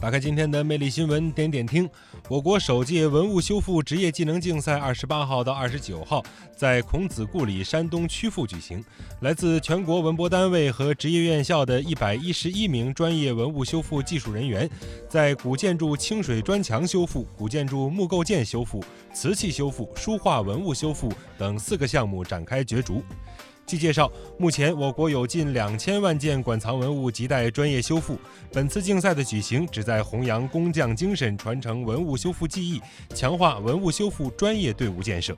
打开今天的魅力新闻，点点听。我国首届文物修复职业技能竞赛二十八号到二十九号在孔子故里山东曲阜举行。来自全国文博单位和职业院校的一百一十一名专业文物修复技术人员，在古建筑清水砖墙修复、古建筑木构件修复、瓷器修复、书画文物修复等四个项目展开角逐。据介绍，目前我国有近两千万件馆藏文物亟待专业修复。本次竞赛的举行，旨在弘扬工匠精神，传承文物修复技艺，强化文物修复专业队伍建设。